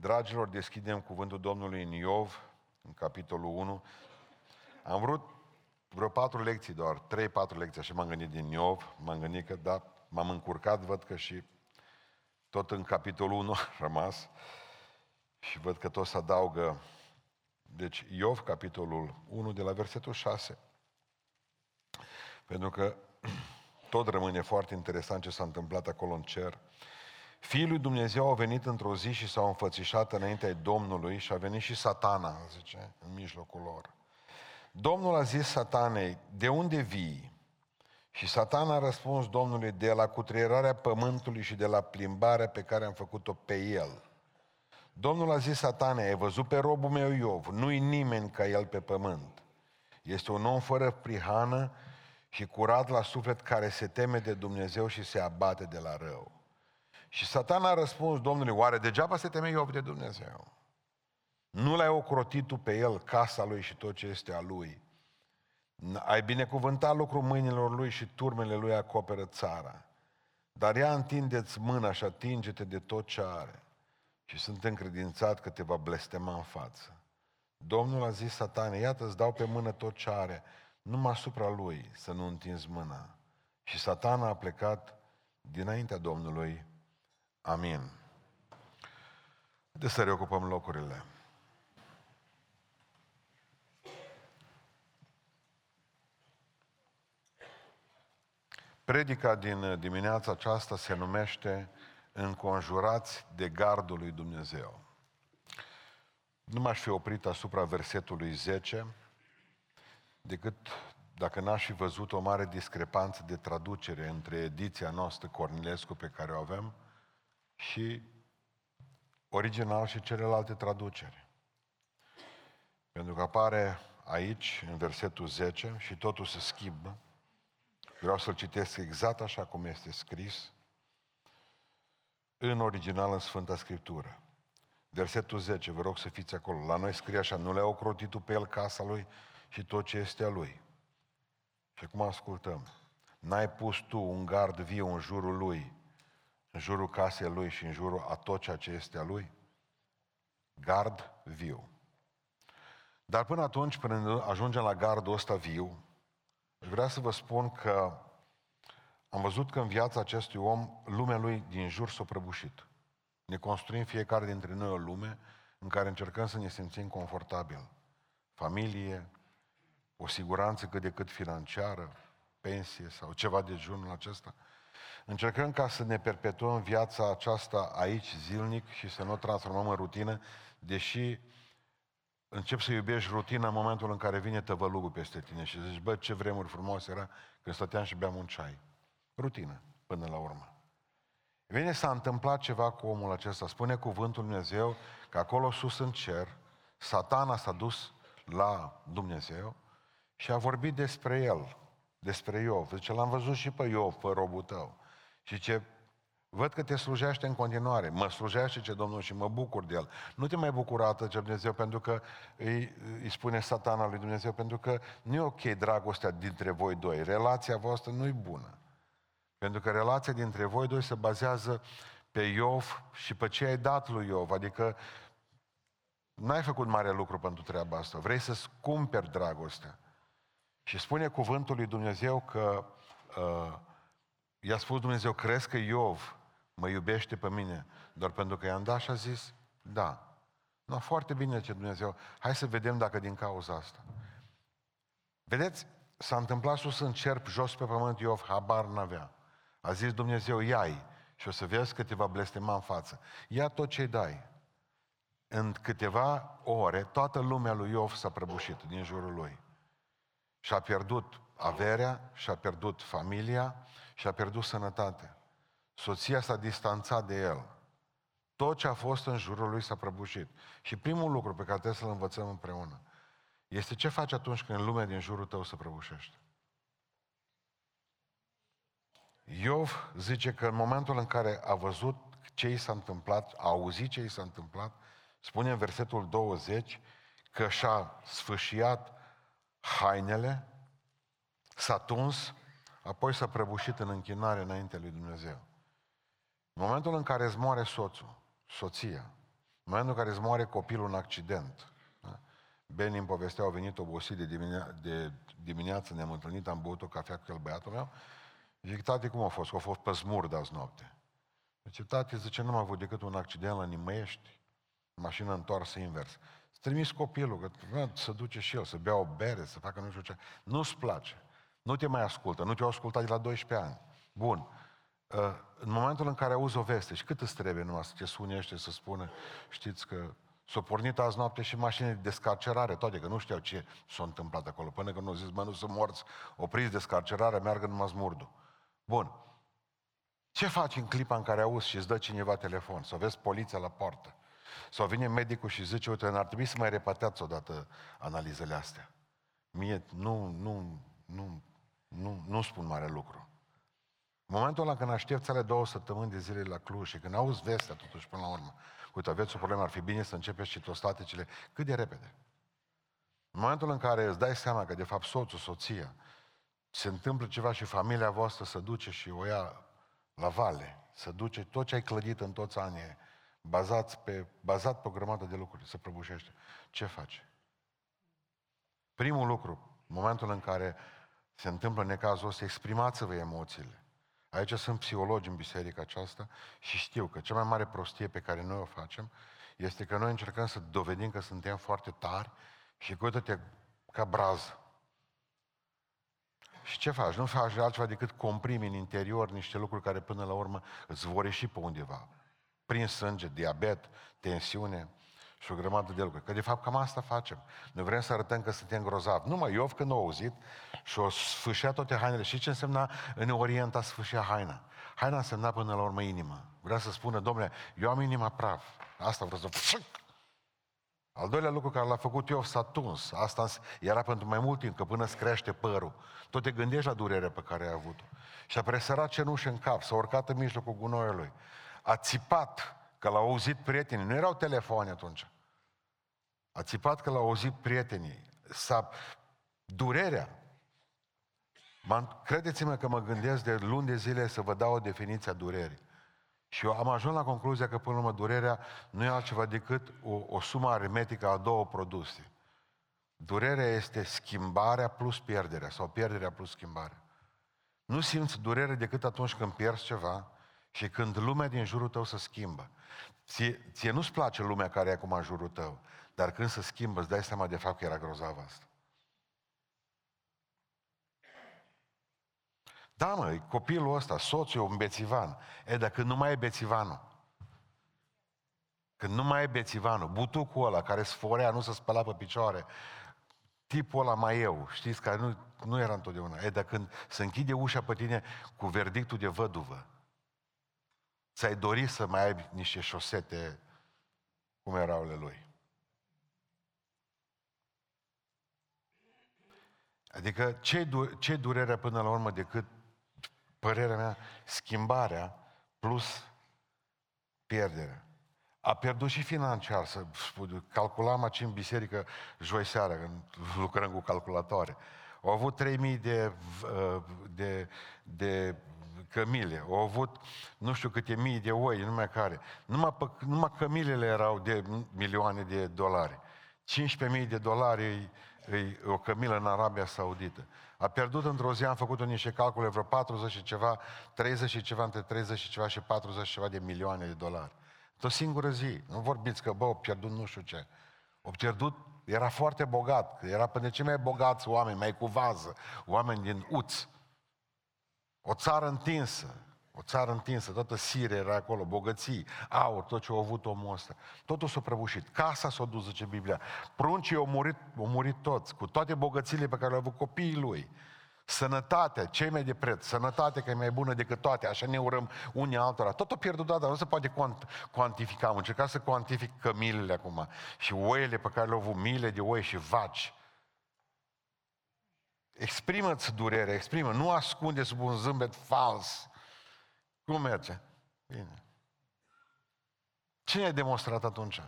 Dragilor, deschidem cuvântul Domnului în Iov, în capitolul 1. Am vrut vreo patru lecții doar, trei, patru lecții, așa m-am gândit din Iov, m-am gândit că da, m-am încurcat, văd că și tot în capitolul 1 a rămas și văd că tot se adaugă. Deci Iov, capitolul 1, de la versetul 6. Pentru că tot rămâne foarte interesant ce s-a întâmplat acolo în cer. Fiul lui Dumnezeu a venit într-o zi și s-a înfățișat înaintea Domnului și a venit și satana, zice, în mijlocul lor. Domnul a zis satanei, de unde vii? Și satana a răspuns Domnului de la cutrierarea pământului și de la plimbarea pe care am făcut-o pe el. Domnul a zis satanei, ai văzut pe robul meu Iov, nu-i nimeni ca el pe pământ. Este un om fără prihană și curat la suflet care se teme de Dumnezeu și se abate de la rău. Și satana a răspuns Domnului, oare degeaba se teme Iov de Dumnezeu? Nu l-ai ocrotit tu pe el, casa lui și tot ce este a lui. Ai binecuvântat lucrul mâinilor lui și turmele lui acoperă țara. Dar ea întindeți mâna și atinge-te de tot ce are. Și sunt încredințat că te va blestema în față. Domnul a zis satane, iată îți dau pe mână tot ce are, numai asupra lui să nu întinzi mâna. Și satana a plecat dinaintea Domnului. Amin. De să reocupăm locurile. Predica din dimineața aceasta se numește Înconjurați de gardul lui Dumnezeu. Nu m-aș fi oprit asupra versetului 10, decât dacă n-aș fi văzut o mare discrepanță de traducere între ediția noastră Cornilescu pe care o avem și original și celelalte traduceri. Pentru că apare aici, în versetul 10, și totul se schimbă, Vreau să-l citesc exact așa cum este scris în original în Sfânta Scriptură. Versetul 10, vă rog să fiți acolo. La noi scrie așa, nu le-a ocrotit tu pe el casa lui și tot ce este a lui. Și acum ascultăm. N-ai pus tu un gard viu în jurul lui, în jurul casei lui și în jurul a tot ceea ce este a lui? Gard viu. Dar până atunci, până ajungem la gardul ăsta viu, Vreau să vă spun că am văzut că în viața acestui om, lumea lui din jur s-a prăbușit. Ne construim fiecare dintre noi o lume în care încercăm să ne simțim confortabil. Familie, o siguranță cât de cât financiară, pensie sau ceva de genul acesta. Încercăm ca să ne perpetuăm viața aceasta aici zilnic și să nu o transformăm în rutină, deși încep să iubești rutina în momentul în care vine tăvălugul peste tine și zici, bă, ce vremuri frumoase era când stăteam și beam un ceai. Rutină, până la urmă. Vine s-a întâmplat ceva cu omul acesta. Spune cuvântul Dumnezeu că acolo sus în cer, satana s-a dus la Dumnezeu și a vorbit despre el, despre Iov. Zice, l-am văzut și pe Iov, pe robul tău. Și ce Văd că te slujește în continuare. Mă slujește, ce Domnul, și mă bucur de el. Nu te mai bucura atât, ce Dumnezeu, pentru că îi, îi spune satana lui Dumnezeu, pentru că nu e ok dragostea dintre voi doi. Relația voastră nu e bună. Pentru că relația dintre voi doi se bazează pe Iov și pe ce ai dat lui Iov. Adică n-ai făcut mare lucru pentru treaba asta. Vrei să-ți cumperi dragostea. Și spune cuvântul lui Dumnezeu că uh, i-a spus Dumnezeu, crezi că Iov mă iubește pe mine doar pentru că i-am dat și a zis, da. Nu, foarte bine ce Dumnezeu. Hai să vedem dacă din cauza asta. Vedeți, s-a întâmplat sus în cerp, jos pe pământ, Iov habar n-avea. A zis Dumnezeu, ia și o să vezi că te va blestema în față. Ia tot ce dai. În câteva ore, toată lumea lui Iov s-a prăbușit din jurul lui. Și-a pierdut averea, și-a pierdut familia, și-a pierdut sănătatea. Soția s-a distanțat de el. Tot ce a fost în jurul lui s-a prăbușit. Și primul lucru pe care trebuie să-l învățăm împreună este ce faci atunci când lumea din jurul tău se prăbușește. Iov zice că în momentul în care a văzut ce i s-a întâmplat, a auzit ce i s-a întâmplat, spune în versetul 20 că și-a sfâșiat hainele, s-a tuns, apoi s-a prăbușit în închinare înainte lui Dumnezeu. În momentul în care îți moare soțul, soția, în În momentul în care îți moare copilul în accident, da? Beni îmi povestea, au venit obosit de, diminea- de dimineață, ne-am întâlnit, am băut o cafea cu el, băiatul meu, zic, tati, cum a fost? Că a fost pe smurd azi noapte. Zice, tati, zice, nu am avut decât un accident la Nimăiești, mașină întoarsă invers. Să trimis copilul, că bă, să duce și el, să bea o bere, să facă nu știu ce. Nu-ți place. Nu te mai ascultă. Nu te-au ascultat de la 12 ani. Bun. Uh, În momentul în care auzi o veste, și cât îți trebuie numai să te sunește să spună, știți că s-a pornit azi noapte și mașini de descarcerare, toate, că nu știau ce s-a întâmplat acolo. Până când nu zis, mă, nu sunt morți, opriți descarcerare, meargă numai smurdul. Bun. Ce faci în clipa în care auzi și îți dă cineva telefon? Să vezi poliția la poartă. Sau vine medicul și zice, uite, ar trebui să mai repetați odată analizele astea. Mie nu, nu, nu, nu, nu spun mare lucru. În momentul ăla când aștepți ale două săptămâni de zile la Cluj și când auzi vestea totuși până la urmă, uite, aveți o problemă, ar fi bine să începeți citostaticele cât de repede. În momentul în care îți dai seama că de fapt soțul, soția, se întâmplă ceva și familia voastră se duce și o ia la vale, să duce tot ce ai clădit în toți anii, bazat pe, bazat pe o grămadă de lucruri, să prăbușește. Ce faci? Primul lucru, în momentul în care se întâmplă necazul ăsta, exprimați-vă emoțiile. Aici sunt psihologi în biserica aceasta și știu că cea mai mare prostie pe care noi o facem este că noi încercăm să dovedim că suntem foarte tari și că uite-te ca brază. Și ce faci? Nu faci altceva decât comprimi în interior niște lucruri care până la urmă îți vor ieși pe undeva. Prin sânge, diabet, tensiune și o grămadă de lucruri. Că de fapt cam asta facem. Noi vrem să arătăm că suntem grozavi. Numai Iov când a auzit și o sfâșea toate hainele. Și ce însemna în Orient a sfâșea haina? Haina însemna până la urmă inimă. Vrea să spună, domnule, eu am inima praf. Asta vreau să... Al doilea lucru care l-a făcut Iov s-a tuns. Asta era pentru mai mult timp, că până îți crește părul. Tot te gândești la durerea pe care ai avut-o. Și a presărat cenușă în cap, s-a urcat în mijlocul gunoiului. A țipat că l-au auzit prietenii. Nu erau telefoane atunci. A țipat că l-au auzit prietenii. S-a... Durerea. M-am- Credeți-mă că mă gândesc de luni de zile să vă dau o definiție a durerii. Și eu am ajuns la concluzia că, până la urmă, durerea nu e altceva decât o, o sumă aritmetică a două produse. Durerea este schimbarea plus pierderea, sau pierderea plus schimbarea. Nu simți durere decât atunci când pierzi ceva și când lumea din jurul tău se schimbă. Ție, ție nu-ți place lumea care e acum în jurul tău, dar când se schimbă, îți dai seama de fapt că era grozavă asta. Da, mă, e copilul ăsta, soțul e un bețivan. E, dar când nu mai e bețivanul, când nu mai e bețivanul, butucul ăla care sforea, nu se spăla pe picioare, tipul ăla mai eu, știți, care nu, nu era întotdeauna. E, dar când se închide ușa pe tine cu verdictul de văduvă, ți-ai dori să mai ai niște șosete cum erau ale lui. Adică ce, du- ce durere până la urmă decât, părerea mea, schimbarea plus pierderea. A pierdut și financiar, să spun, calculam aici în biserică joi seara, când lucrăm cu calculatoare. Au avut 3.000 de, uh, de, de cămile, au avut nu știu câte mii de oi, numai care. Numai, pe, numai cămilele erau de milioane de dolari. 15.000 de dolari e, e o cămilă în Arabia Saudită. A pierdut într-o zi, am făcut niște calcule, vreo 40 și ceva, 30 și ceva, între 30 și ceva și 40 și ceva de milioane de dolari. Într-o singură zi. Nu vorbiți că, bă, au pierdut nu știu ce. Au pierdut, era foarte bogat, era până cei mai bogați oameni, mai cu vază, oameni din Uț. O țară întinsă, o țară întinsă, toată Siria era acolo, bogății, aur, tot ce a avut omul ăsta. Totul s-a prăbușit. Casa s-a dus, zice Biblia. Pruncii au murit, au murit toți, cu toate bogățiile pe care le-au avut copiii lui. Sănătatea, cei mai de preț, sănătatea că e mai bună decât toate, așa ne urăm unii altora. Tot o pierdut, da, dar nu se poate quant- cuantifica. Am încercat să cuantific cămilele acum și oile pe care le-au avut, mile de oi și vaci. Exprimă-ți durerea, exprimă, nu ascunde sub un zâmbet fals. Cum merge? Bine. Cine a demonstrat atunci?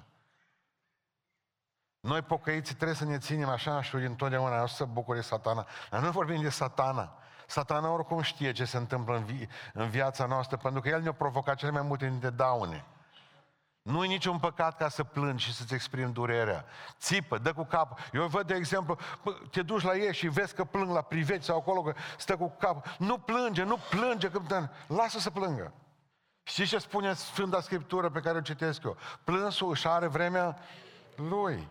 Noi pocăiții trebuie să ne ținem așa și întotdeauna, nu să bucure satana. Dar nu vorbim de satana. Satana oricum știe ce se întâmplă în, vi- în viața noastră, pentru că el ne-a provocat cele mai multe dintre daune. Nu e niciun păcat ca să plângi și să-ți exprimi durerea. Țipă, dă cu cap. Eu văd, de exemplu, bă, te duci la ei și vezi că plâng la priveți sau acolo, că stă cu cap. Nu plânge, nu plânge, că... lasă să plângă. Știți ce spune Sfânta Scriptură pe care o citesc eu? Plânsul își are vremea lui.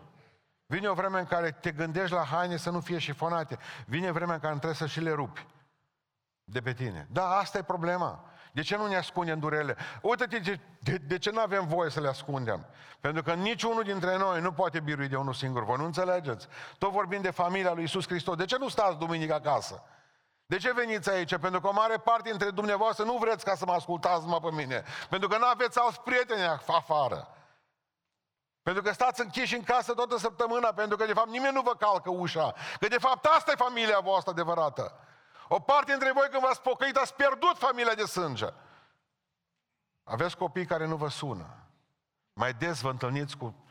Vine o vreme în care te gândești la haine să nu fie șifonate. Vine vremea în care trebuie să și le rupi de pe tine. Da, asta e problema. De ce nu ne ascundem durele? Uite-te de, de, de ce nu avem voie să le ascundem. Pentru că niciunul dintre noi nu poate birui de unul singur. Vă nu înțelegeți? Tot vorbim de familia lui Isus Hristos. De ce nu stați duminică acasă? De ce veniți aici? Pentru că o mare parte dintre dumneavoastră nu vreți ca să mă ascultați mă pe mine. Pentru că nu aveți alți prieteni afară. Pentru că stați închiși în casă toată săptămâna, pentru că de fapt nimeni nu vă calcă ușa. Că de fapt asta e familia voastră adevărată. O parte dintre voi când v-ați pocăit ați pierdut familia de sânge. Aveți copii care nu vă sună. Mai des vă întâlniți cu,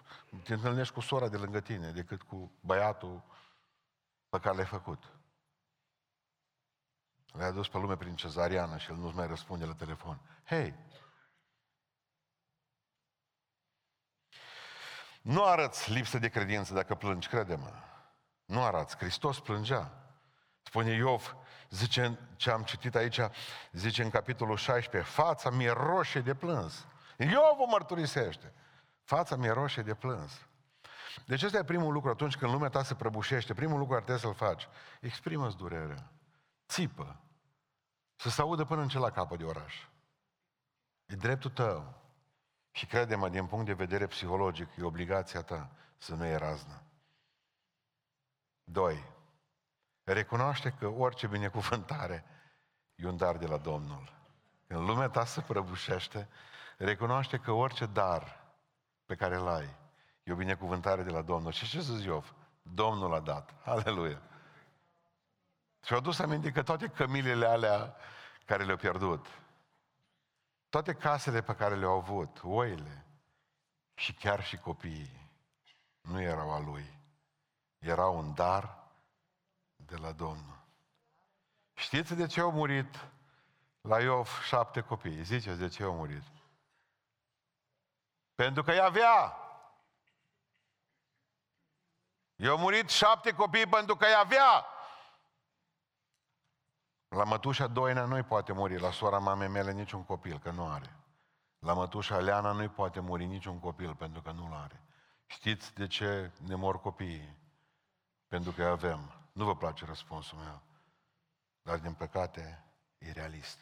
te întâlnești cu sora de lângă tine decât cu băiatul pe care l-ai făcut. L-ai adus pe lume prin cezariană și el nu-ți mai răspunde la telefon. Hei, Nu arăți lipsă de credință dacă plângi, crede-mă. Nu arăți. Hristos plângea. Spune Iov, zice ce am citit aici, zice în capitolul 16, fața mi-e roșie de plâns. Iov o mărturisește. Fața mi-e roșie de plâns. Deci ăsta e primul lucru atunci când lumea ta se prăbușește. Primul lucru ar trebui să-l faci. Exprimă-ți durerea. Țipă. Să se audă până în celălalt capăt de oraș. E dreptul tău. Și crede-mă, din punct de vedere psihologic, e obligația ta să nu e raznă. Doi, recunoaște că orice binecuvântare e un dar de la Domnul. Când lumea ta se prăbușește, recunoaște că orice dar pe care îl ai e o binecuvântare de la Domnul. Și ce să zic Iov? Domnul a dat. Aleluia! Și au dus aminte că toate cămilele alea care le-au pierdut, toate casele pe care le-au avut, oile și chiar și copiii, nu erau a lui. Erau un dar de la Domnul. Știți de ce au murit la Iov șapte copii? Ziceți de ce au murit? Pentru că i avea. I-au murit șapte copii pentru că i avea. La mătușa Doina nu-i poate muri, la sora mamei mele niciun copil, că nu are. La mătușa Leana nu-i poate muri niciun copil, pentru că nu-l are. Știți de ce ne mor copiii? Pentru că avem. Nu vă place răspunsul meu. Dar, din păcate, e realist.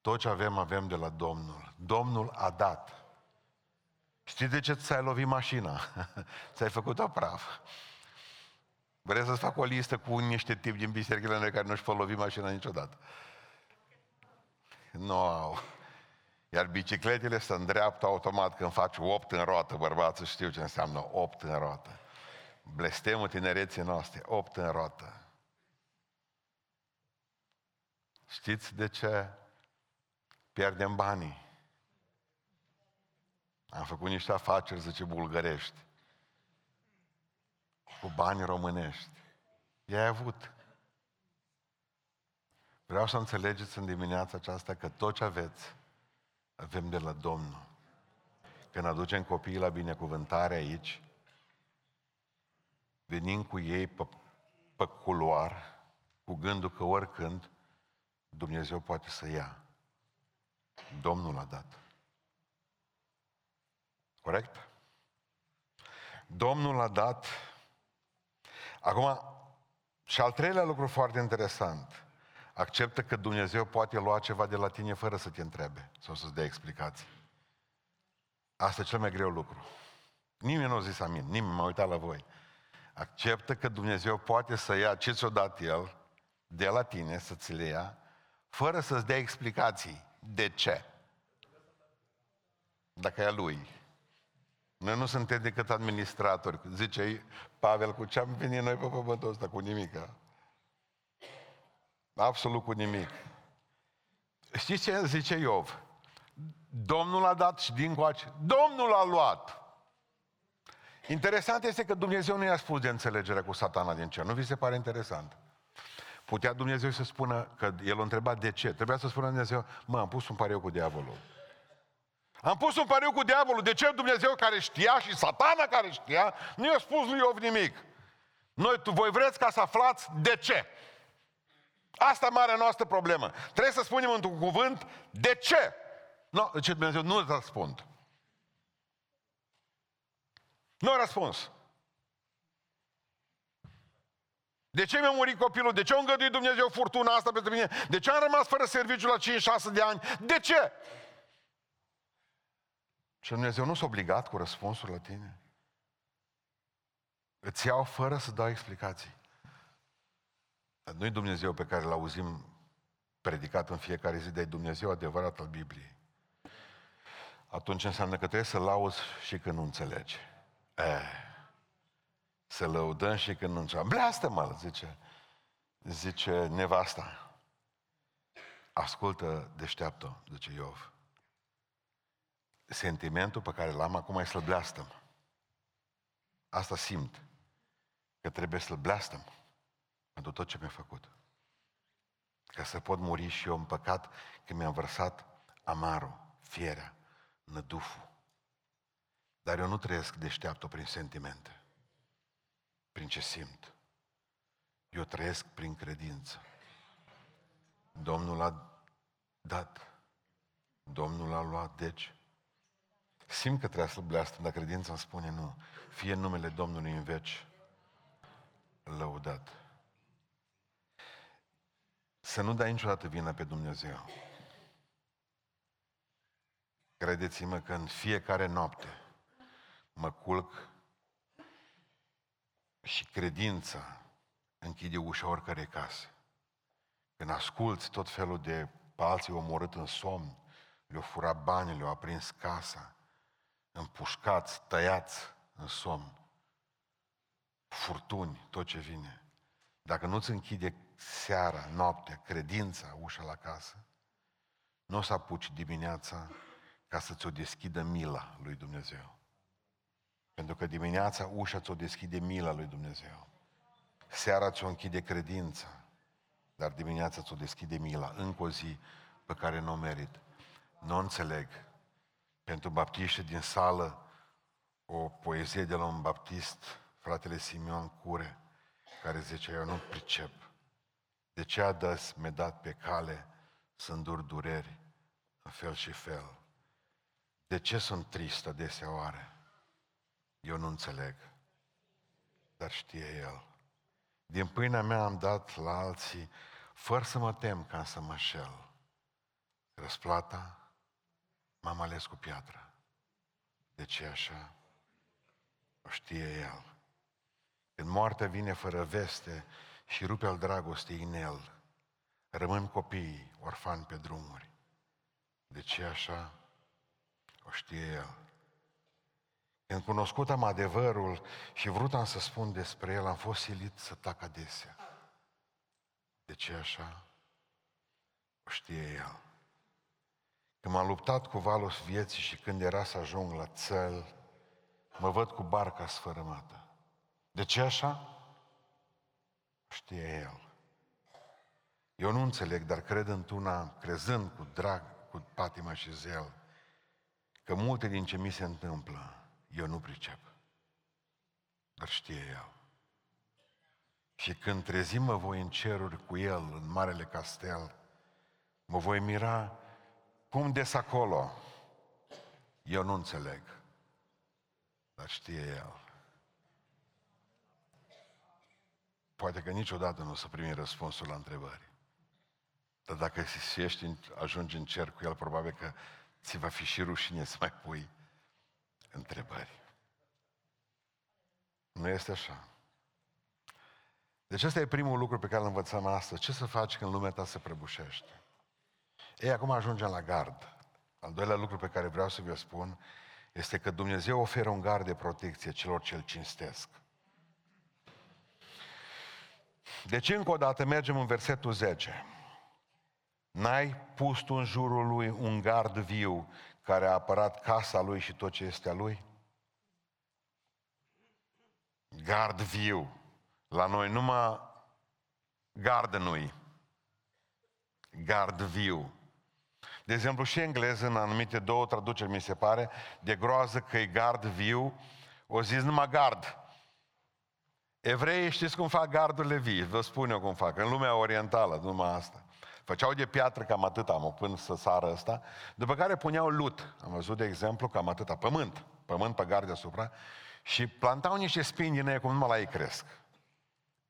Tot ce avem, avem de la Domnul. Domnul a dat. Știți de ce ți-ai lovit mașina? ți-ai făcut-o praf. Vreau să-ți fac o listă cu niște tipi din bisericile mele care nu-și pot lovi mașina niciodată. Nu au. Iar bicicletele se îndreaptă automat când faci 8 în roată, bărbații știu ce înseamnă 8 în roată. Blestemul tinereții noastre, 8 în roată. Știți de ce pierdem banii? Am făcut niște afaceri, zice, bulgărești cu bani românești. I-ai avut. Vreau să înțelegeți în dimineața aceasta că tot ce aveți, avem de la Domnul. Când aducem copiii la binecuvântare aici, venim cu ei pe, pe culoar, cu gândul că oricând Dumnezeu poate să ia. Domnul a dat. Corect? Domnul a dat Acum, și al treilea lucru foarte interesant. Acceptă că Dumnezeu poate lua ceva de la tine fără să te întrebe sau să-ți dea explicații. Asta e cel mai greu lucru. Nimeni nu a zis amin, nimeni m-a uitat la voi. Acceptă că Dumnezeu poate să ia ce ți-o dat El de la tine, să ți le ia, fără să-ți dea explicații. De ce? Dacă e a Lui. Noi nu suntem decât administratori. Zice Pavel, cu ce am venit noi pe pământul ăsta? Cu nimic. Absolut cu nimic. Știți ce zice Iov? Domnul a dat și din coace. Domnul a luat. Interesant este că Dumnezeu nu i-a spus de înțelegere cu satana din cer. Nu vi se pare interesant? Putea Dumnezeu să spună, că el o întreba de ce. Trebuia să spună Dumnezeu, mă, am pus un pariu cu diavolul. Am pus un pariu cu diavolul. De ce Dumnezeu care știa și satana care știa, nu i-a spus lui Iov nimic. Noi, tu, voi vreți ca să aflați de ce. Asta e marea noastră problemă. Trebuie să spunem într-un cuvânt de ce. Nu, no, ce Dumnezeu nu răspund. Nu a răspuns. De ce mi-a murit copilul? De ce a îngăduit Dumnezeu furtuna asta pentru mine? De ce am rămas fără serviciu la 5-6 de ani? De ce? Și Dumnezeu nu s-a obligat cu răspunsul la tine. Îți iau fără să dau explicații. Dar nu-i Dumnezeu pe care îl auzim predicat în fiecare zi, dar e Dumnezeu adevărat al Bibliei. Atunci înseamnă că trebuie să lauzi și când nu înțelegi. Eh, să lăudăm și când nu înțelegem. Bleastă-mă, zice, zice nevasta. Ascultă, deșteaptă, zice Iov. Sentimentul pe care l-am acum e să-l bleastăm. Asta simt. Că trebuie să-l bleastăm pentru tot ce mi-a făcut. Ca să pot muri și eu în păcat că mi-am vărsat amarul, fierea, năduful. Dar eu nu trăiesc deșteaptă prin sentimente prin ce simt. Eu trăiesc prin credință. Domnul a dat. Domnul a luat. Deci, simt că trebuie să bleastă, dar credința îmi spune nu. Fie numele Domnului în veci lăudat. Să nu dai niciodată vina pe Dumnezeu. Credeți-mă că în fiecare noapte mă culc și credința închide ușa oricărei case. Când asculți tot felul de pe alții omorât în somn, le-au furat banii, le-au aprins casa, împușcați, tăiați în somn, furtuni, tot ce vine. Dacă nu-ți închide seara, noaptea, credința, ușa la casă, nu o să apuci dimineața ca să ți-o deschidă mila lui Dumnezeu. Pentru că dimineața ușa ți-o deschide mila lui Dumnezeu. Seara ți-o închide credința, dar dimineața ți-o deschide mila. Încă o zi pe care nu o merit. Nu înțeleg. Pentru baptiști din sală, o poezie de la un baptist, fratele Simeon Cure, care zice, eu nu pricep. De ce a dăs mi dat pe cale să îndur dureri în fel și fel? De ce sunt trist adesea oare? Eu nu înțeleg, dar știe El. Din pâinea mea am dat la alții, fără să mă tem ca să mă șel. Răsplata m-am ales cu piatră. De ce așa? O știe El. Când moartea vine fără veste și rupe al dragostei în El, rămân copiii orfani pe drumuri. De ce așa? O știe El. Când cunoscut am adevărul și vrut am să spun despre el, am fost silit să tac adesea. De ce așa? O știe el. Când m-am luptat cu valul vieții și când era să ajung la țel, mă văd cu barca sfărâmată. De ce așa? O știe el. Eu nu înțeleg, dar cred într-una, crezând cu drag, cu patima și zel, că multe din ce mi se întâmplă eu nu pricep. Dar știe El. Și când trezim mă voi în ceruri cu El, în Marele Castel, mă voi mira cum des acolo. Eu nu înțeleg. Dar știe El. Poate că niciodată nu o să primi răspunsul la întrebări. Dar dacă ești, ajungi în cer cu El, probabil că ți va fi și rușine să mai pui întrebări. Nu este așa. Deci ăsta e primul lucru pe care îl învățăm astăzi. Ce să faci când lumea ta se prăbușește? Ei, acum ajungem la gard. Al doilea lucru pe care vreau să vă spun este că Dumnezeu oferă un gard de protecție celor ce îl cinstesc. Deci, încă o dată, mergem în versetul 10. N-ai pus tu în jurul lui un gard viu care a apărat casa lui și tot ce este a lui? Gard viu. La noi numai gard nu Gard viu. De exemplu, și engleză, în anumite două traduceri, mi se pare, de groază că e gard viu, o zis numai gard. Evreii știți cum fac gardurile vii, vă spun eu cum fac, în lumea orientală, numai asta. Făceau de piatră cam atât am până să sară ăsta, după care puneau lut. Am văzut, de exemplu, cam atâta, pământ, pământ pe gard deasupra, și plantau niște spini din ei cum numai la ei cresc.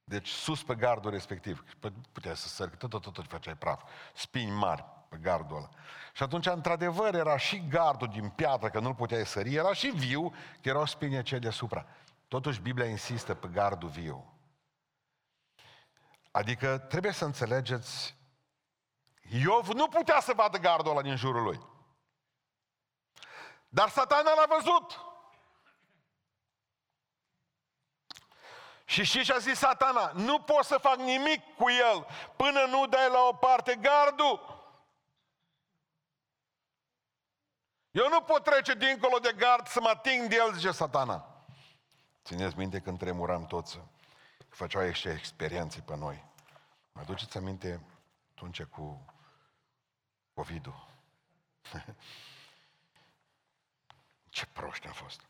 Deci sus pe gardul respectiv. Puteai să sări, tot, tot, tot, tot făceai praf. Spini mari pe gardul ăla. Și atunci, într-adevăr, era și gardul din piatră, că nu-l puteai sări, era și viu, că erau spini aceia deasupra. Totuși, Biblia insistă pe gardul viu. Adică trebuie să înțelegeți, Iov nu putea să vadă gardul ăla din jurul lui. Dar satana l-a văzut. Și știi ce a zis satana? Nu pot să fac nimic cu el până nu dai la o parte gardul. Eu nu pot trece dincolo de gard să mă ating de el, zice satana. Țineți minte când tremuram toți, făceau ăștia experiențe pe noi. Mă aduceți aminte atunci cu COVID-ul? Ce proști am fost.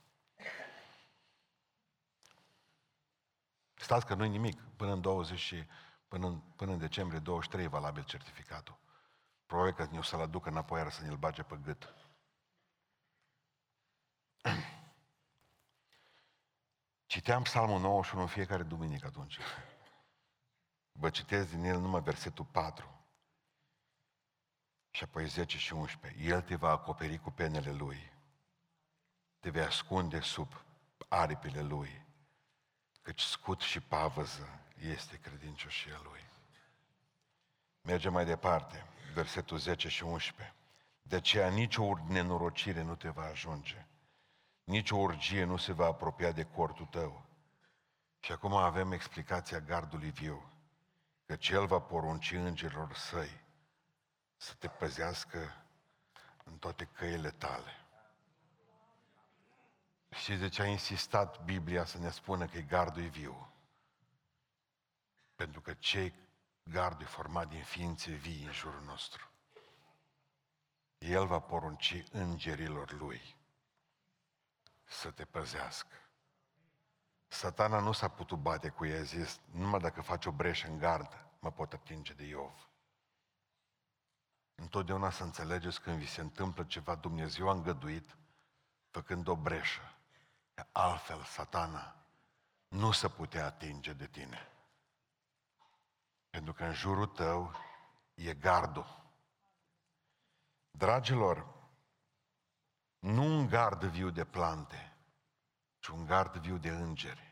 Stați că nu-i nimic. Până în 20 și până în, până în decembrie 23 valabil certificatul. Probabil că ne-o să-l aducă înapoi iar să ne-l bage pe gât. Citeam Psalmul 91 în fiecare duminică atunci. Vă citesc din el numai versetul 4. Și apoi 10 și 11. El te va acoperi cu penele lui. Te vei ascunde sub aripile lui căci scut și pavăză este credincioșia lui. Mergem mai departe, versetul 10 și 11. De aceea nicio nenorocire nu te va ajunge, nicio urgie nu se va apropia de cortul tău. Și acum avem explicația gardului viu, că cel va porunci îngerilor săi să te păzească în toate căile tale. Și de ce a insistat Biblia să ne spună că e gardul viu? Pentru că cei gardul e format din ființe vii în jurul nostru. El va porunci îngerilor lui să te păzească. Satana nu s-a putut bate cu ei, a zis, numai dacă faci o breșă în gardă, mă pot atinge de Iov. Întotdeauna să înțelegeți când vi se întâmplă ceva, Dumnezeu a îngăduit, făcând o breșă. Altfel, satana nu se putea atinge de tine. Pentru că în jurul tău e gardul. Dragilor, nu un gard viu de plante, ci un gard viu de îngeri.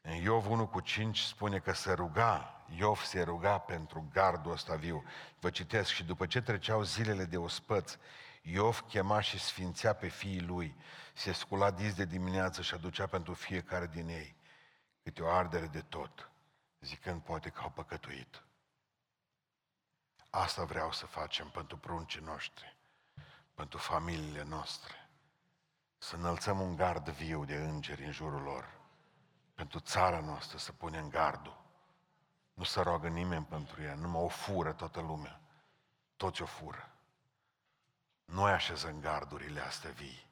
În Iov 1 cu 5 spune că se ruga, Iov se ruga pentru gardul ăsta viu. Vă citesc și după ce treceau zilele de ospăți, Iov chema și sfințea pe fiii lui, se scula dis de dimineață și aducea pentru fiecare din ei câte o ardere de tot, zicând poate că au păcătuit. Asta vreau să facem pentru pruncii noștri, pentru familiile noastre. Să înălțăm un gard viu de îngeri în jurul lor. Pentru țara noastră să punem gardul. Nu să roagă nimeni pentru ea, numai o fură toată lumea. Toți o fură. Noi așezăm gardurile astea vii.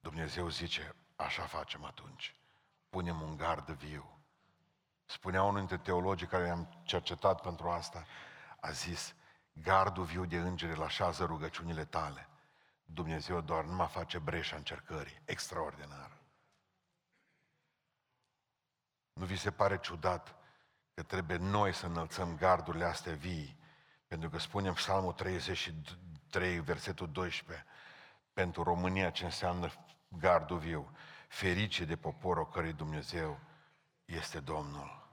Dumnezeu zice, așa facem atunci. Punem un gard viu. Spunea unul dintre teologii care am cercetat pentru asta, a zis, gardul viu de îngeri îl așează rugăciunile tale. Dumnezeu doar nu mă face breșa încercării. Extraordinar. Nu vi se pare ciudat că trebuie noi să înălțăm gardurile astea vii? Pentru că spunem Psalmul 30 3, versetul 12, pentru România ce înseamnă gardul viu. Ferice de poporul cărui Dumnezeu este Domnul.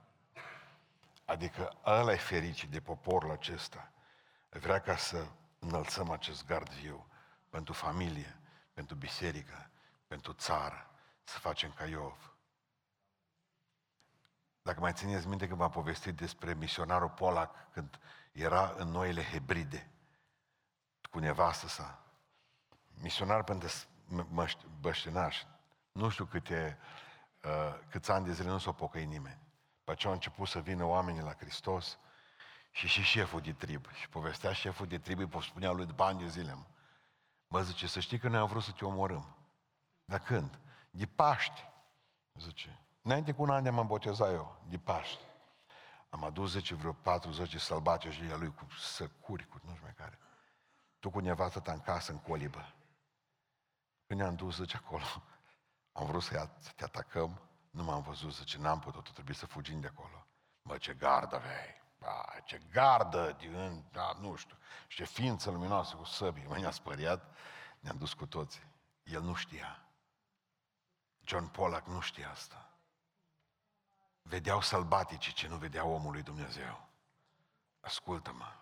Adică ăla e fericit de poporul acesta. Vrea ca să înălțăm acest gard viu pentru familie, pentru biserică, pentru țară, să facem ca Iov. Dacă mai țineți minte că v-am povestit despre misionarul Polac când era în noile hebride, cu nevastă sa. Misionar pentru băștinaș. Nu știu câte, uh, câți ani de zile nu s-o pocăi nimeni. Pe aceea au început să vină oamenii la Hristos Și și șeful de trib. Și povestea șeful de trib, îi spunea lui de bani de zile. Mă. mă zice, să știi că noi am vrut să te omorâm. Dar când? De Paști. Zice, înainte cu un an de m-am botezat eu, de Paști. Am adus, zice, vreo 40 sălbace și ea lui cu săcuri, cu nu știu mai care. Tu cu nevastă ta în casă, în colibă. Când ne-am dus, zice, acolo, am vrut să, ia, să te atacăm, nu m-am văzut, zice, n-am putut, trebuie să fugim de acolo. Mă, ce gardă aveai! Ba, ce gardă, din, da, nu știu, și ce ființă luminoasă cu săbii. Mă, ne-a spăriat, ne-am dus cu toții. El nu știa. John Pollack nu știa asta. Vedeau sălbatici ce nu vedea omul lui Dumnezeu. Ascultă-mă.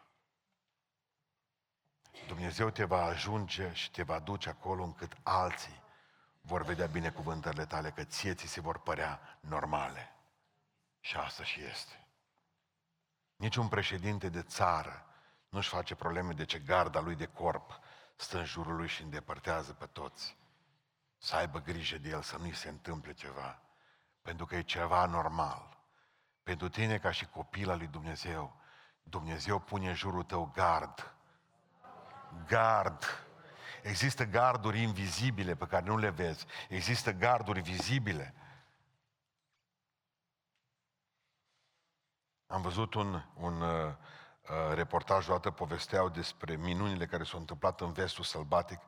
Dumnezeu te va ajunge și te va duce acolo încât alții vor vedea binecuvântările tale, că ție ți se vor părea normale. Și asta și este. Niciun președinte de țară nu-și face probleme de ce garda lui de corp stă în jurul lui și îndepărtează pe toți. Să aibă grijă de el, să nu-i se întâmple ceva. Pentru că e ceva normal. Pentru tine ca și copil al lui Dumnezeu, Dumnezeu pune în jurul tău gard. Gard. Există garduri invizibile pe care nu le vezi. Există garduri vizibile. Am văzut un, un uh, uh, reportaj odată, povesteau despre minunile care s-au întâmplat în vestul sălbatic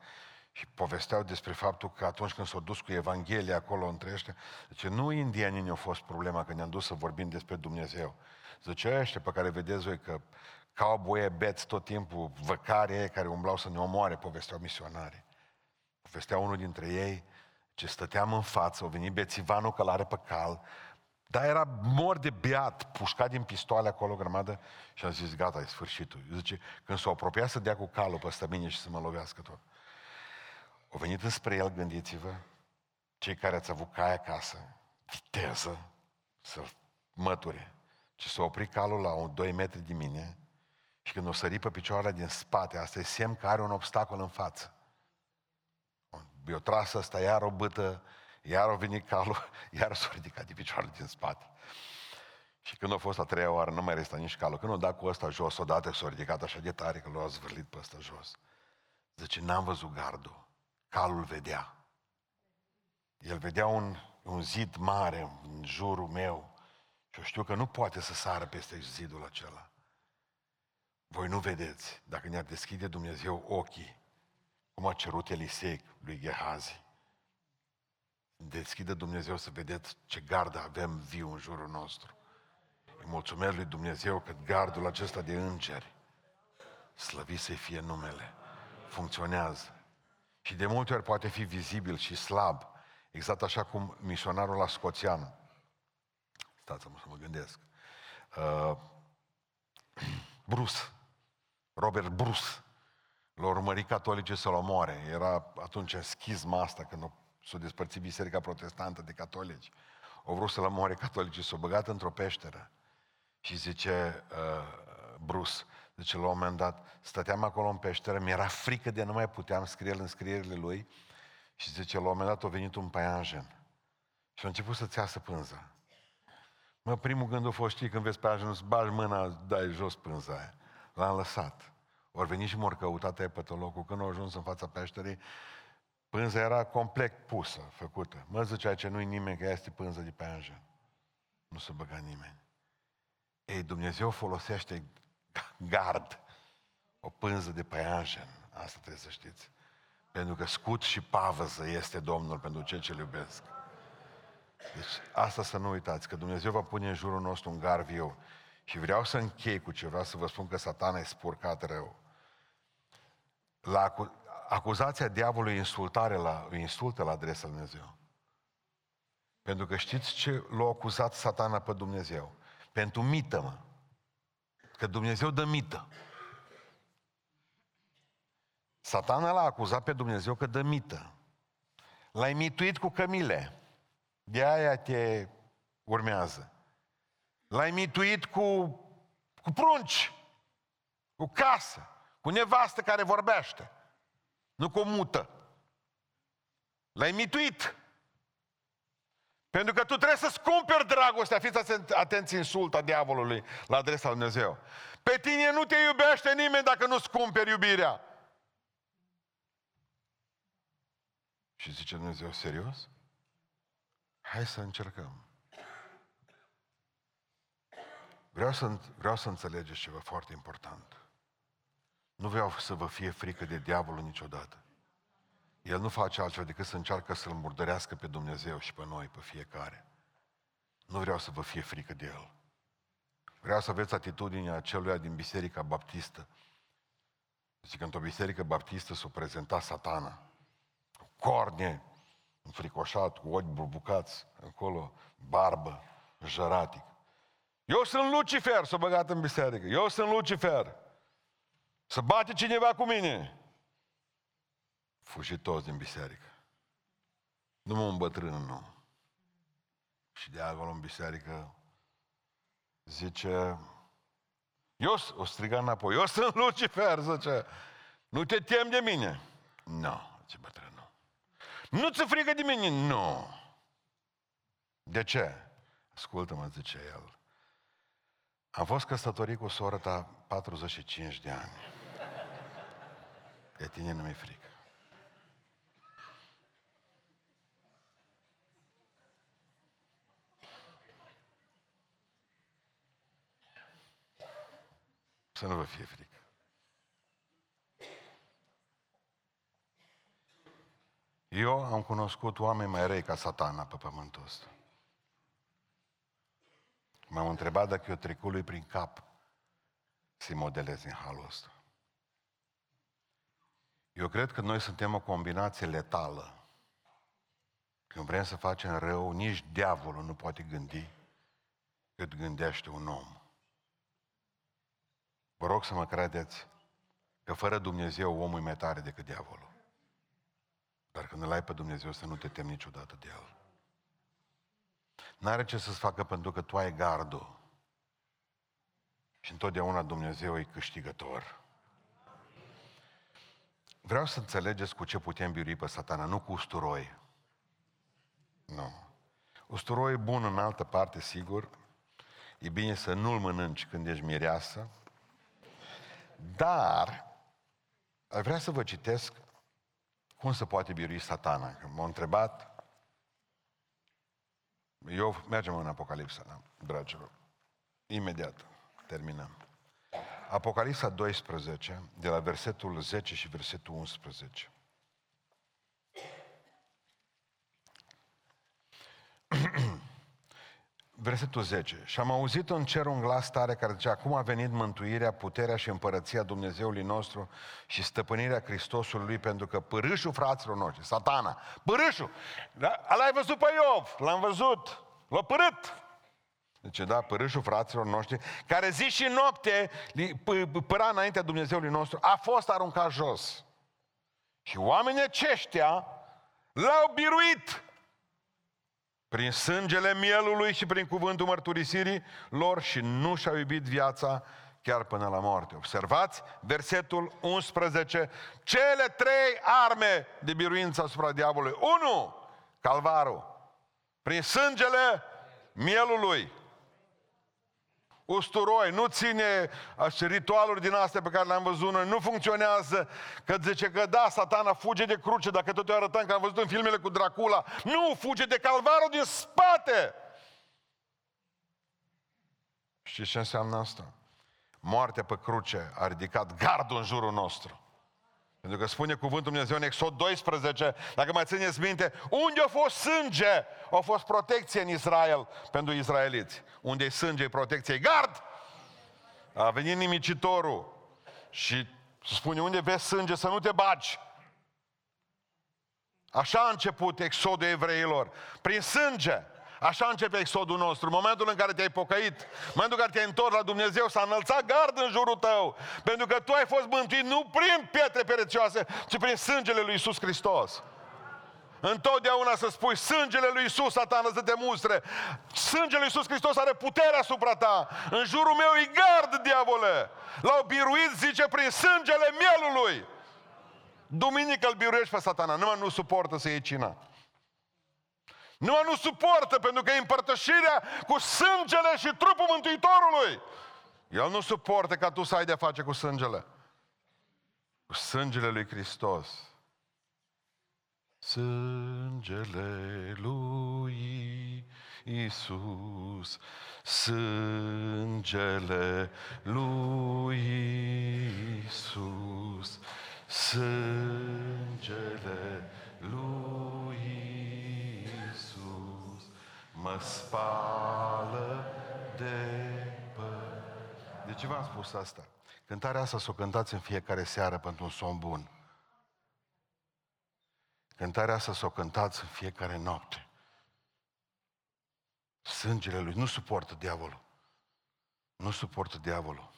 și povesteau despre faptul că atunci când s-au dus cu Evanghelia acolo între ăștia, zice, nu indienii ne-au fost problema când ne-am dus să vorbim despre Dumnezeu. Zice, ăștia pe care vedeți voi că cowboy beți tot timpul, văcare care umblau să ne omoare, povesteau misionare. Povestea unul dintre ei, ce stăteam în față, au venit bețivanul călare pe cal, dar era mor de beat, pușcat din pistoale acolo grămadă și a zis, gata, e sfârșitul. Zice, când s-o apropia să dea cu calul peste mine și să mă lovească tot. Au venit înspre el, gândiți-vă, cei care ați avut cai acasă, viteză, să măture. Și s-a oprit calul la un 2 metri de mine și când o sări pe picioarele din spate, asta e semn că are un obstacol în față. Eu tras ăsta, iar o bâtă, iar a venit calul, iar s-a ridicat de picioarele din spate. Și când a fost a treia oară, nu mai restă nici calul. Când o dat cu ăsta jos, odată s-a ridicat așa de tare că l-a zvârlit pe ăsta jos. Zice, n-am văzut gardul. Calul vedea. El vedea un, un zid mare în jurul meu și eu știu că nu poate să sară peste zidul acela. Voi nu vedeți, dacă ne-ar deschide Dumnezeu ochii, cum a cerut Elisei lui Gehazi. Deschide Dumnezeu să vedeți ce gardă avem viu în jurul nostru. Îi mulțumesc lui Dumnezeu că gardul acesta de îngeri, slăvit să fie numele, funcționează. Și de multe ori poate fi vizibil și slab, exact așa cum misionarul la Scoțian. Stați-mă să mă gândesc. Uh, Bruce, Robert Bruce, l-a urmărit catolice să-l omoare. Era atunci în schisma asta, când s-a despărțit biserica protestantă de catolici. Au vrut să-l omoare catolicii, s-au băgat într-o peșteră. Și zice uh, Bruce, zice, la un moment dat, stăteam acolo în peșteră, mi-era frică de nu mai puteam scrie în scrierile lui și zice, la un moment dat a venit un paianjen și a început să-ți iasă pânza. Mă, primul gând a fost, știi, când vezi paianjenul, îți bagi mâna, dai jos pânza aia. L-am lăsat. Ori venit și m-au căutat epatologul. Când au ajuns în fața peșterii, pânza era complet pusă, făcută. Mă zicea ce nu-i nimeni, că este pânză de pe Nu se băga nimeni. Ei, Dumnezeu folosește gard, o pânză de păianjen. Asta trebuie să știți. Pentru că scut și pavăză este Domnul pentru cei ce iubesc. Deci asta să nu uitați, că Dumnezeu va pune în jurul nostru un gar viu. Și vreau să închei cu ceva, să vă spun că satana e spurcat rău. La acu- acuzația diavolului insultare la, insultă la adresa lui Dumnezeu. Pentru că știți ce l-a acuzat satana pe Dumnezeu? Pentru mită, mă. Că Dumnezeu dă mită. Satana l-a acuzat pe Dumnezeu că dă mită. L-ai mituit cu cămile. De aia te urmează. L-ai mituit cu, cu prunci, cu casă, cu nevastă care vorbește, nu cu mută. L-ai mituit. Pentru că tu trebuie să-ți cumperi dragostea. Fiți atenți insulta diavolului la adresa lui Dumnezeu. Pe tine nu te iubește nimeni dacă nu-ți cumperi iubirea. Și zice Dumnezeu, serios? Hai să încercăm. Vreau să, vreau să înțelegeți ceva foarte important. Nu vreau să vă fie frică de diavolul niciodată. El nu face altceva decât să încearcă să-L murdărească pe Dumnezeu și pe noi, pe fiecare. Nu vreau să vă fie frică de El. Vreau să aveți atitudinea aceluia din Biserica Baptistă. Zic că într-o biserică baptistă s-a prezentat satana. Cu corne, înfricoșat, cu ochi burbucați, acolo, barbă, jăratic. Eu sunt Lucifer, s-a băgat în biserică. Eu sunt Lucifer. Să bate cineva cu mine. Fugi toți din biserică. Nu mă îmbătrân, nu. Și de acolo în biserică zice, eu, o striga înapoi, eu sunt Lucifer, zice, nu te tem de mine. Nu, no, zice bătrânul. Nu ți frică de mine? Nu. No. De ce? Ascultă-mă, zice el. Am fost căsătorit cu sora ta 45 de ani. De tine nu mi-e frică. Să nu vă fie frică. Eu am cunoscut oameni mai răi ca satana pe pământul ăsta. M-am întrebat dacă eu trecut lui prin cap să-i modelez în halul ăsta. Eu cred că noi suntem o combinație letală. Când vrem să facem rău, nici diavolul nu poate gândi cât gândește un om. Vă rog să mă credeți că fără Dumnezeu omul e mai tare decât diavolul. Dar când îl ai pe Dumnezeu să nu te temi niciodată de el. N-are ce să-ți facă pentru că tu ai gardul. Și întotdeauna Dumnezeu e câștigător. Vreau să înțelegeți cu ce putem birui pe satana, nu cu usturoi. Nu. Usturoi e bun în altă parte, sigur. E bine să nu-l mănânci când ești mireasă. Dar, vreau să vă citesc cum se poate birui satana. Că m-au întrebat, eu mergem în Apocalipsa, da, dragilor. Imediat terminăm. Apocalipsa 12, de la versetul 10 și versetul 11. Versetul 10. Și am auzit în cer un glas tare care zicea, acum a venit mântuirea, puterea și împărăția Dumnezeului nostru și stăpânirea Hristosului, pentru că părâșul fraților noștri, satana, părâșul, da? l-ai văzut pe Iov, l-am văzut, l-a părât. Deci, da, părâșul fraților noștri, care zi și noapte păra înaintea Dumnezeului nostru, a fost aruncat jos. Și oamenii aceștia l-au biruit prin sângele mielului și prin cuvântul mărturisirii lor și nu și-au iubit viața chiar până la moarte. Observați versetul 11, cele trei arme de biruință asupra diavolului. Unu, Calvarul, prin sângele mielului usturoi, nu ține așa, ritualuri din astea pe care le-am văzut noi, nu funcționează, că zice că da, satana fuge de cruce, dacă tot eu arătăm că am văzut în filmele cu Dracula, nu, fuge de calvarul din spate! Știți ce înseamnă asta? Moartea pe cruce a ridicat gardul în jurul nostru. Pentru că spune cuvântul Dumnezeu în Exod 12, dacă mai țineți minte, unde a fost sânge, a fost protecție în Israel pentru israeliți. Unde e sânge, e protecție, e gard! A venit nimicitorul și spune, unde vezi sânge, să nu te bagi. Așa a început exodul evreilor, prin sânge. Așa începe exodul nostru. În momentul în care te-ai pocăit, în momentul în care te-ai întors la Dumnezeu, s-a înălțat gard în jurul tău. Pentru că tu ai fost mântuit nu prin pietre perețioase, ci prin sângele lui Isus Hristos. Întotdeauna să spui sângele lui Isus, satană, să te mustre. Sângele lui Isus Hristos are putere asupra ta. În jurul meu e gard, diavole. L-au biruit, zice, prin sângele mielului. Duminică îl biruiești pe satana, numai nu suportă să iei cina. Numai nu suportă pentru că e împărtășirea cu sângele și trupul Mântuitorului. El nu suportă ca tu să ai de-a face cu sângele. Cu sângele lui Hristos. Sângele lui Isus, sângele lui Isus, sângele mă spală de păr. De ce v-am spus asta? Cântarea asta să o cântați în fiecare seară pentru un somn bun. Cântarea asta să o cântați în fiecare noapte. Sângele lui nu suportă diavolul. Nu suportă diavolul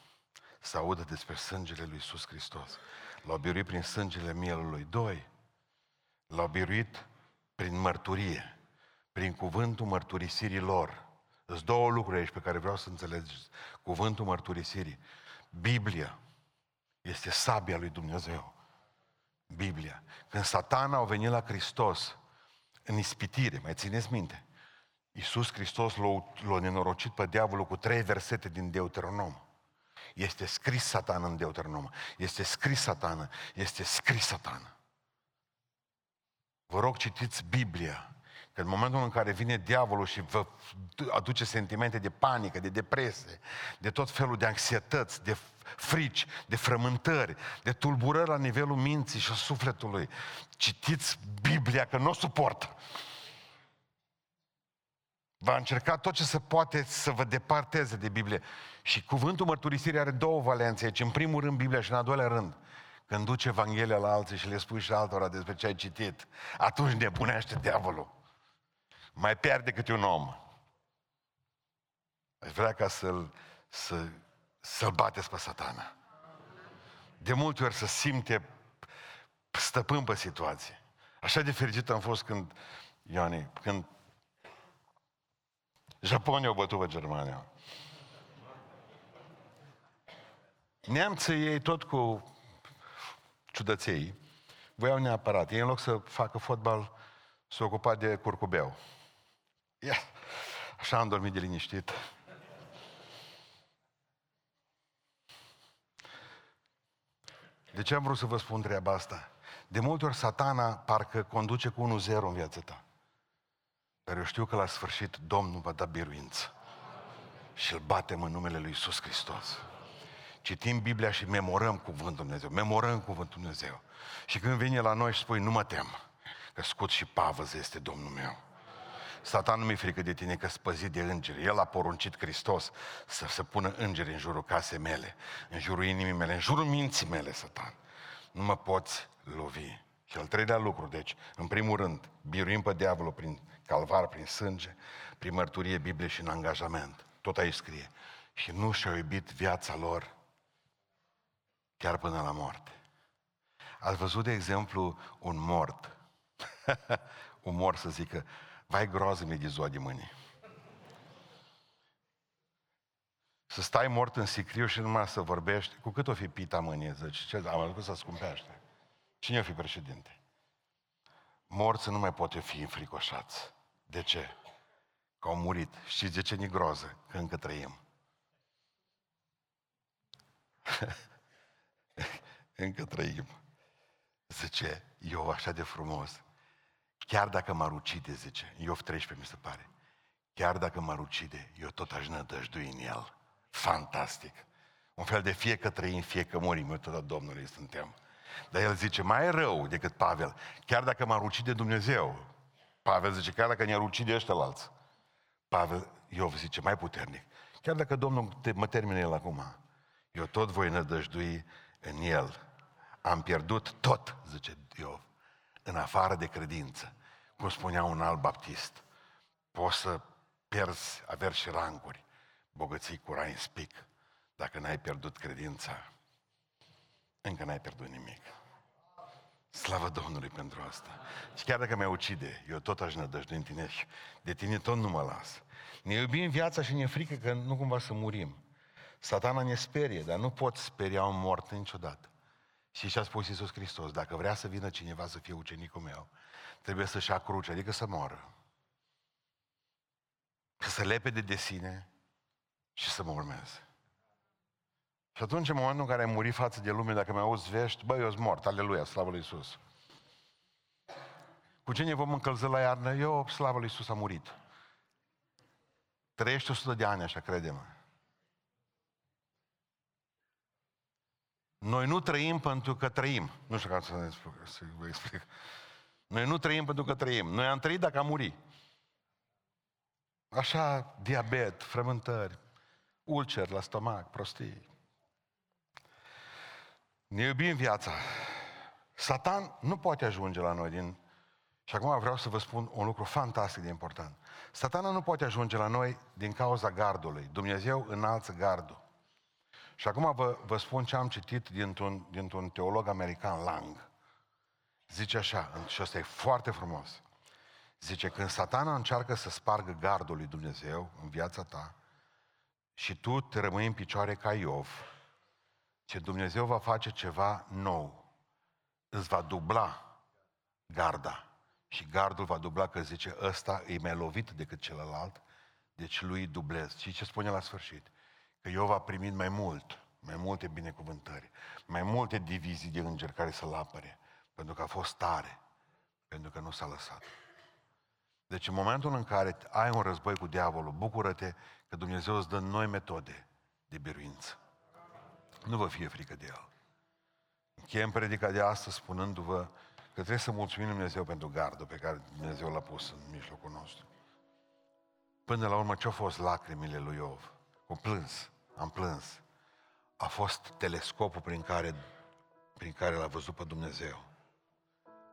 să audă despre sângele lui Iisus Hristos. L-au biruit prin sângele mielului. Doi, l-au biruit prin mărturie, prin cuvântul mărturisirii lor. Sunt două lucruri aici pe care vreau să înțelegeți. Cuvântul mărturisirii. Biblia este sabia lui Dumnezeu. Biblia. Când satana a venit la Hristos în ispitire, mai țineți minte, Iisus Hristos l-a, l-a nenorocit pe diavolul cu trei versete din Deuteronom. Este scris satană în Deuteronom. Este scris satană. Este scris satană. Vă rog, citiți Biblia. Că în momentul în care vine diavolul și vă aduce sentimente de panică, de depresie, de tot felul de anxietăți, de frici, de frământări, de tulburări la nivelul minții și a sufletului, citiți Biblia, că nu o suportă. Va încerca tot ce se poate să vă departeze de Biblie. Și cuvântul mărturisirii are două valențe aici. În primul rând Biblia și în al doilea rând. Când duci Evanghelia la alții și le spui și altora despre ce ai citit, atunci nebunește diavolul. Mai pierde câte un om. Aș vrea ca să-l, să, să-l bateți pe satana. De multe ori să simte stăpân pe situație. Așa de fericit am fost când, Ioani, când Japonia au bătut pe Germania. Neamții ei tot cu ciudăței voiau neapărat. Ei în loc să facă fotbal, s au ocupat de curcubeu. Ia, așa am dormit de liniștit. De ce am vrut să vă spun treaba asta? De multe ori satana parcă conduce cu 1-0 în viața ta. Dar eu știu că la sfârșit Domnul va da biruință. Și îl batem în numele Lui Iisus Hristos. Citim Biblia și memorăm Cuvântul Dumnezeu. Memorăm Cuvântul Dumnezeu. Și când vine la noi și spui, nu mă tem, că scut și pavăz este Domnul meu. Satan nu mi-e frică de tine că spăzit de îngeri. El a poruncit Hristos să se pună îngeri în jurul casei mele, în jurul inimii mele, în jurul minții mele, Satan. Nu mă poți lovi. Și al treilea lucru, deci, în primul rând, biruim pe diavolul prin calvar, prin sânge, prin mărturie Biblie și în angajament. Tot aici scrie. Și nu și-au iubit viața lor chiar până la moarte. Ați văzut, de exemplu, un mort. un mort să zică, vai groază mi de ziua de mâine. Să stai mort în sicriu și numai să vorbești, cu cât o fi pita mâine, zici, ce, am ajuns să scumpește. Cine o fi președinte? Morți nu mai poate fi înfricoșați. De ce? Că au murit. Știți de ce ni groază? Că încă trăim. încă trăim. Zice, eu așa de frumos. Chiar dacă m-ar ucide, zice, Iov 13 mi se pare, chiar dacă m-ar ucide, eu tot aș nădăjdui în el. Fantastic. Un fel de fie că trăim, fie că murim, eu tot Domnului suntem. Dar el zice, mai rău decât Pavel, chiar dacă m-ar ucide Dumnezeu. Pavel zice, chiar dacă ne-ar ucide ăștia alți. Pavel, Iov zice, mai puternic. Chiar dacă Domnul te, mă termine el acum, eu tot voi nădăjdui în el. Am pierdut tot, zice Iov în afară de credință. Cum spunea un alt baptist, poți să pierzi averi și ranguri, bogății cu rai în spic, dacă n-ai pierdut credința, încă n-ai pierdut nimic. Slavă Domnului pentru asta. Și chiar dacă mă ucide, eu tot aș nădăjdui în tine și de tine tot nu mă las. Ne iubim viața și ne frică că nu cumva să murim. Satana ne sperie, dar nu pot speria un mort niciodată. Și ce a spus Iisus Hristos? Dacă vrea să vină cineva să fie ucenicul meu, trebuie să-și ia cruce, adică să moară. se lepede de sine și să mă urmeze. Și atunci, în momentul în care ai murit față de lume, dacă mi auzi vești, băi, eu sunt mort, aleluia, slavă lui Iisus. Cu cine vom încălzi la iarnă? Eu, slavă lui Iisus, a murit. Trăiești 100 de ani, așa credem. Noi nu trăim pentru că trăim. Nu știu ca să, să vă explic. Noi nu trăim pentru că trăim. Noi am trăit dacă am murit. Așa, diabet, frământări, ulcer la stomac, prostii. Ne iubim viața. Satan nu poate ajunge la noi din... Și acum vreau să vă spun un lucru fantastic de important. Satana nu poate ajunge la noi din cauza gardului. Dumnezeu înalță gardul. Și acum vă, vă spun ce am citit dintr-un, dintr-un teolog american, Lang. Zice așa, și ăsta e foarte frumos. Zice, când satana încearcă să spargă gardul lui Dumnezeu în viața ta și tu te rămâi în picioare ca Iov, ce Dumnezeu va face ceva nou. Îți va dubla garda. Și gardul va dubla că zice, ăsta e mai lovit decât celălalt, deci lui dublez. Și ce spune la sfârșit? Că Iov a primit mai mult, mai multe binecuvântări, mai multe divizii de îngeri care să-l apere, pentru că a fost tare, pentru că nu s-a lăsat. Deci în momentul în care ai un război cu diavolul, bucură-te că Dumnezeu îți dă noi metode de biruință. Nu vă fie frică de el. Încheiem predica de astăzi spunându-vă că trebuie să mulțumim Dumnezeu pentru gardul pe care Dumnezeu l-a pus în mijlocul nostru. Până la urmă, ce-au fost lacrimile lui Iov? Am plâns, am plâns. A fost telescopul prin care, prin care l-a văzut pe Dumnezeu.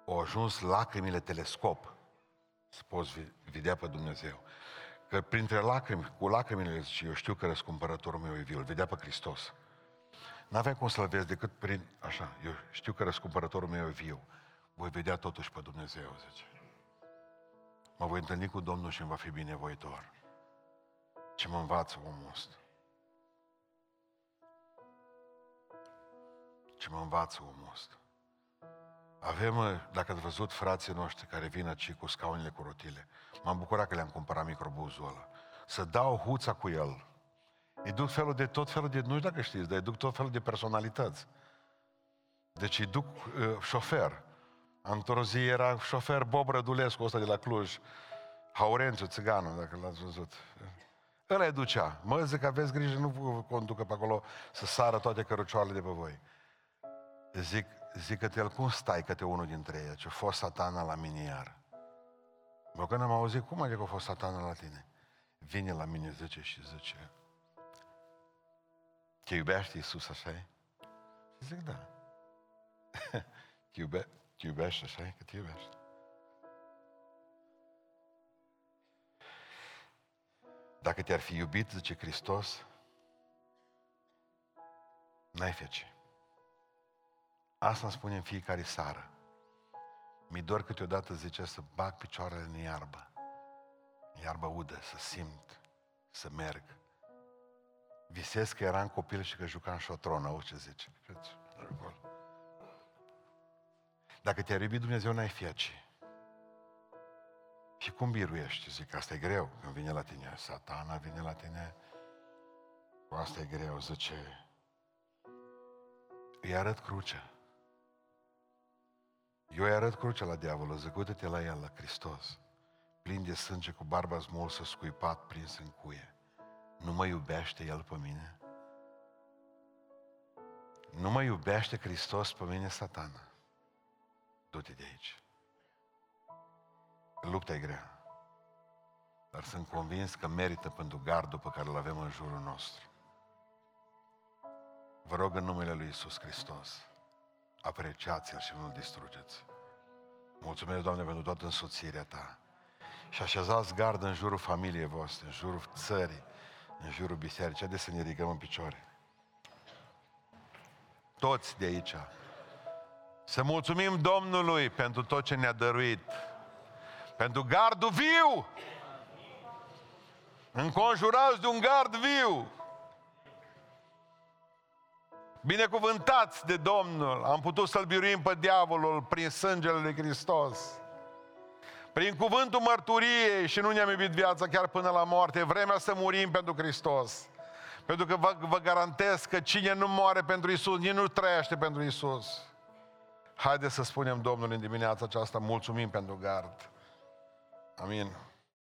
Au ajuns lacrimile telescop să poți vedea pe Dumnezeu. Că printre lacrimi, cu lacrimile zice, eu știu că răscumpărătorul meu e viu, îl vedea pe Hristos. N-avea cum să-L vezi decât prin, așa, eu știu că răscumpărătorul meu e viu. Voi vedea totuși pe Dumnezeu, zice. Mă voi întâlni cu Domnul și îmi va fi binevoitor. Ce mă învață omul ăsta? Ce mă învață omul ăsta? Avem, dacă ați văzut frații noștri care vin aici cu scaunele cu rotile, m-am bucurat că le-am cumpărat microbuzul ăla. Să dau huța cu el, îi duc felul de tot felul de, nu știu dacă știți, dar îi duc tot felul de personalități. Deci îi duc uh, șofer. Într-o zi era șofer Bob Rădulescu ăsta de la Cluj, Haurențiu, țiganul, dacă l-ați văzut. Ăla îi ducea. Mă, zic, aveți grijă, nu vă conducă pe acolo să sară toate cărucioarele de pe voi. Zic, zic că el, cum stai câte unul dintre ei? Ce a fost satana la mine iar. Bă, când am auzit, cum adică a fost satana la tine? Vine la mine, zice, și zice, te iubește Iisus așa -i? Și zic, da. te, iube, te iubește așa -i? Că te iubește. Dacă te-ar fi iubit, zice Hristos, n-ai fece. Asta îmi spune în fiecare seară. Mi dor câteodată, zice, să bag picioarele în iarbă. Iarbă udă, să simt, să merg. Visez că eram copil și că jucam șotron, auzi ce zice. Dacă te-a iubit Dumnezeu, n-ai fi aici. Și cum biruiești? Zic, asta e greu când vine la tine. Satana vine la tine. Cu asta e greu, zice. Îi arăt crucea. Eu îi arăt crucea la diavol, zic, uite-te la el, la Hristos. Plin de sânge, cu barba smulsă, scuipat, prins în cuie. Nu mă iubește El pe mine? Nu mă iubește Hristos pe mine, satana. Du-te de aici. Lupta e grea. Dar sunt convins că merită pentru gardul pe care îl avem în jurul nostru. Vă rog în numele Lui Isus Hristos, apreciați-L și nu-L distrugeți. Mulțumesc, Doamne, pentru toată însoțirea Ta. Și așezați gard în jurul familiei voastre, în jurul țării, în jurul bisericii. Haideți să ne ridicăm în picioare. Toți de aici. Să mulțumim Domnului pentru tot ce ne-a dăruit. Pentru gardul viu. Înconjurați de un gard viu. Binecuvântați de Domnul. Am putut să-L biruim pe diavolul prin sângele lui Hristos. Prin cuvântul mărturiei și nu ne-am iubit viața chiar până la moarte. E vremea să murim pentru Hristos. Pentru că vă, vă garantez că cine nu moare pentru Isus, nici nu trăiește pentru Isus. Haideți să spunem Domnului în dimineața aceasta, mulțumim pentru gard. Amin.